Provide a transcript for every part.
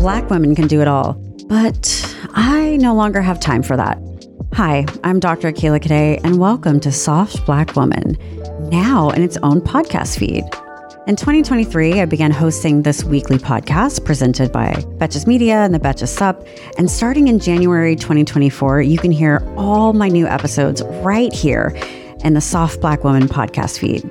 black women can do it all. But I no longer have time for that. Hi, I'm Dr. Akilah Cadet, and welcome to Soft Black Woman, now in its own podcast feed. In 2023, I began hosting this weekly podcast presented by Betches Media and the Betches Sup. And starting in January 2024, you can hear all my new episodes right here in the Soft Black Woman podcast feed.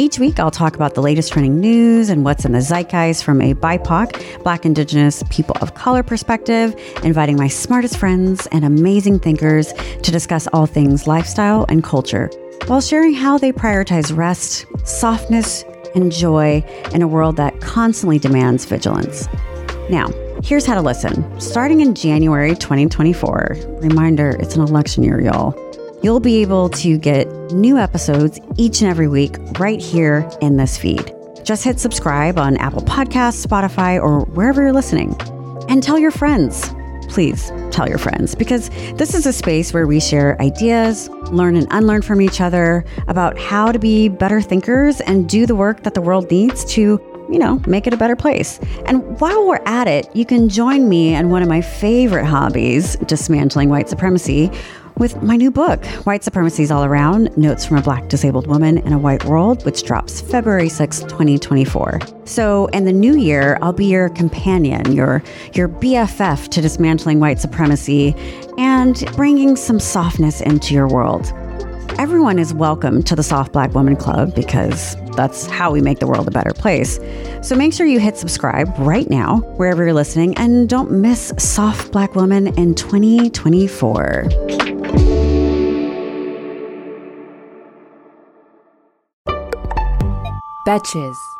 Each week, I'll talk about the latest trending news and what's in the zeitgeist from a BIPOC, Black, Indigenous, people of color perspective, inviting my smartest friends and amazing thinkers to discuss all things lifestyle and culture, while sharing how they prioritize rest, softness, and joy in a world that constantly demands vigilance. Now, here's how to listen. Starting in January 2024, reminder it's an election year, y'all. You'll be able to get new episodes each and every week right here in this feed. Just hit subscribe on Apple Podcasts, Spotify, or wherever you're listening. And tell your friends. Please tell your friends because this is a space where we share ideas, learn and unlearn from each other about how to be better thinkers and do the work that the world needs to you know, make it a better place. And while we're at it, you can join me in one of my favorite hobbies, dismantling white supremacy, with my new book, White Supremacy Is All Around Notes from a Black Disabled Woman in a White World, which drops February 6, 2024. So, in the new year, I'll be your companion, your, your BFF to dismantling white supremacy and bringing some softness into your world. Everyone is welcome to the Soft Black Woman Club because that's how we make the world a better place. So make sure you hit subscribe right now, wherever you're listening, and don't miss Soft Black Woman in 2024. Betches.